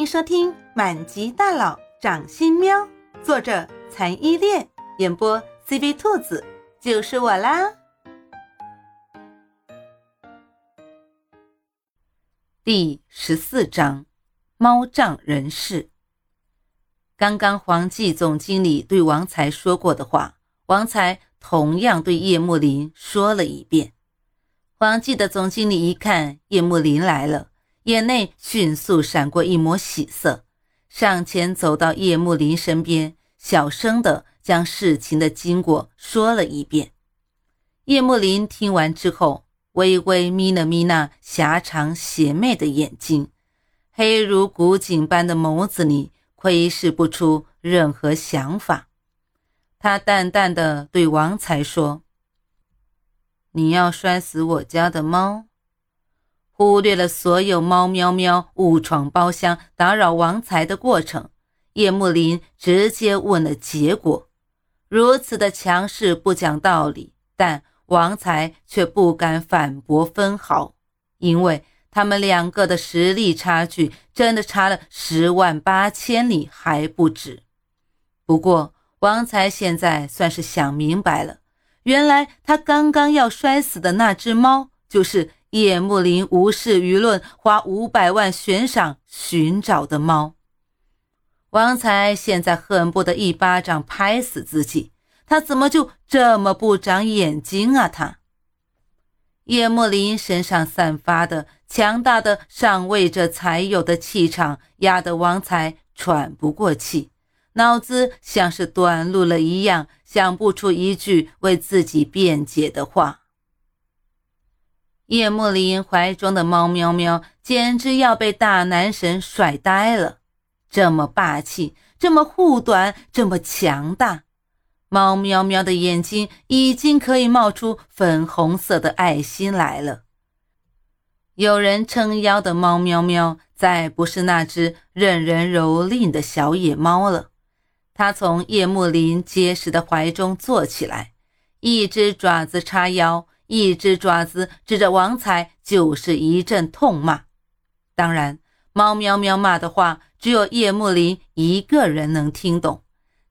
迎收听《满级大佬掌心喵》，作者残依恋，演播 CV 兔子，就是我啦。第十四章，猫仗人势。刚刚黄记总经理对王才说过的话，王才同样对叶慕林说了一遍。黄记的总经理一看叶慕林来了。眼内迅速闪过一抹喜色，上前走到叶慕林身边，小声的将事情的经过说了一遍。叶慕林听完之后，微微眯了眯那狭长邪魅的眼睛，黑如古井般的眸子里窥视不出任何想法。他淡淡的对王才说：“你要摔死我家的猫。”忽略了所有猫喵喵误闯包厢打扰王才的过程，叶慕林直接问了结果。如此的强势不讲道理，但王才却不敢反驳分毫，因为他们两个的实力差距真的差了十万八千里还不止。不过王才现在算是想明白了，原来他刚刚要摔死的那只猫就是。叶慕林无视舆论，花五百万悬赏寻找的猫。王才现在恨不得一巴掌拍死自己，他怎么就这么不长眼睛啊？他叶慕林身上散发的强大的上位者才有的气场，压得王才喘不过气，脑子像是短路了一样，想不出一句为自己辩解的话。叶幕林怀中的猫喵喵简直要被大男神甩呆了，这么霸气，这么护短，这么强大。猫喵喵的眼睛已经可以冒出粉红色的爱心来了。有人撑腰的猫喵喵，再不是那只任人蹂躏的小野猫了。它从叶幕林结实的怀中坐起来，一只爪子叉腰。一只爪子指着王才就是一阵痛骂，当然，猫喵喵骂的话只有叶慕林一个人能听懂，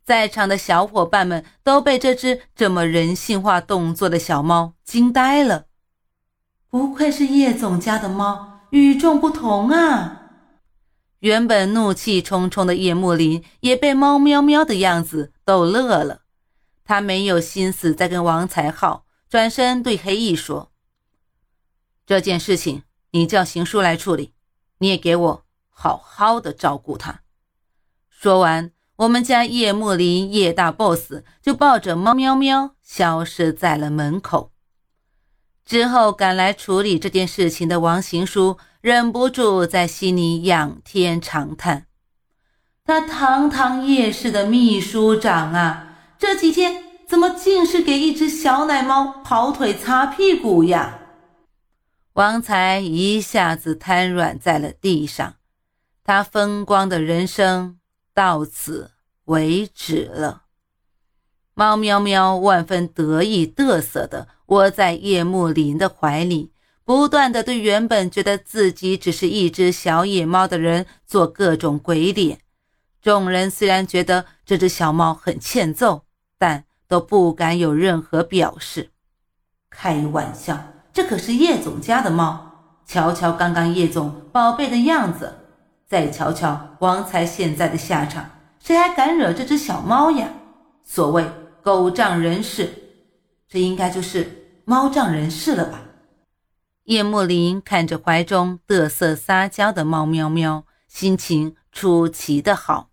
在场的小伙伴们都被这只这么人性化动作的小猫惊呆了。不愧是叶总家的猫，与众不同啊！原本怒气冲冲的叶慕林也被猫喵喵的样子逗乐了，他没有心思再跟王才耗。转身对黑翼说：“这件事情你叫行书来处理，你也给我好好的照顾他。”说完，我们家叶慕林叶大 boss 就抱着猫喵喵消失在了门口。之后赶来处理这件事情的王行书忍不住在心里仰天长叹：“他堂堂叶氏的秘书长啊，这几天……”怎么竟是给一只小奶猫跑腿擦屁股呀？王才一下子瘫软在了地上，他风光的人生到此为止了。猫喵喵万分得意嘚瑟的窝在叶幕林的怀里，不断的对原本觉得自己只是一只小野猫的人做各种鬼脸。众人虽然觉得这只小猫很欠揍，但。都不敢有任何表示。开玩笑，这可是叶总家的猫。瞧瞧刚刚叶总宝贝的样子，再瞧瞧王才现在的下场，谁还敢惹这只小猫呀？所谓狗仗人势，这应该就是猫仗人势了吧？叶慕林看着怀中嘚瑟撒娇的猫喵喵，心情出奇的好。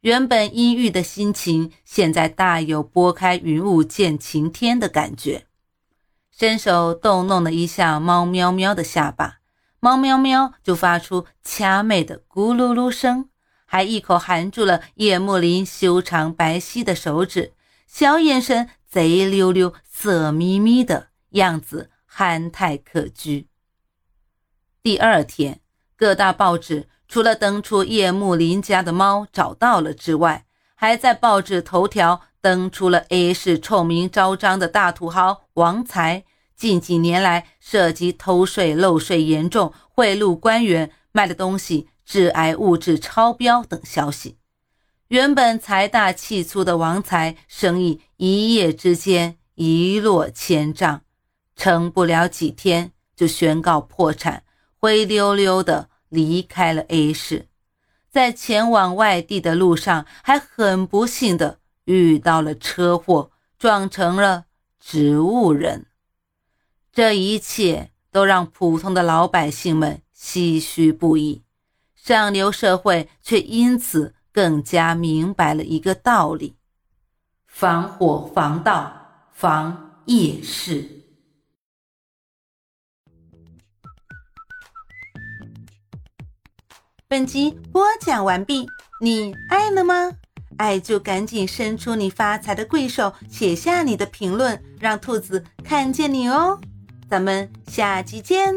原本阴郁的心情，现在大有拨开云雾见晴天的感觉。伸手逗弄了一下猫喵喵的下巴，猫喵喵就发出掐妹的咕噜噜声，还一口含住了叶慕林修长白皙的手指，小眼神贼溜溜、色眯眯的样子，憨态可掬。第二天，各大报纸。除了登出叶慕林家的猫找到了之外，还在报纸头条登出了 A 市臭名昭彰的大土豪王才近几年来涉及偷税漏税严重，贿赂官员，卖的东西致癌物质超标等消息。原本财大气粗的王财，生意一夜之间一落千丈，撑不了几天就宣告破产，灰溜溜的离开了 A 市。在前往外地的路上，还很不幸的遇到了车祸，撞成了植物人。这一切都让普通的老百姓们唏嘘不已，上流社会却因此。更加明白了一个道理：防火防盗防夜市。本集播讲完毕，你爱了吗？爱就赶紧伸出你发财的贵手，写下你的评论，让兔子看见你哦！咱们下集见。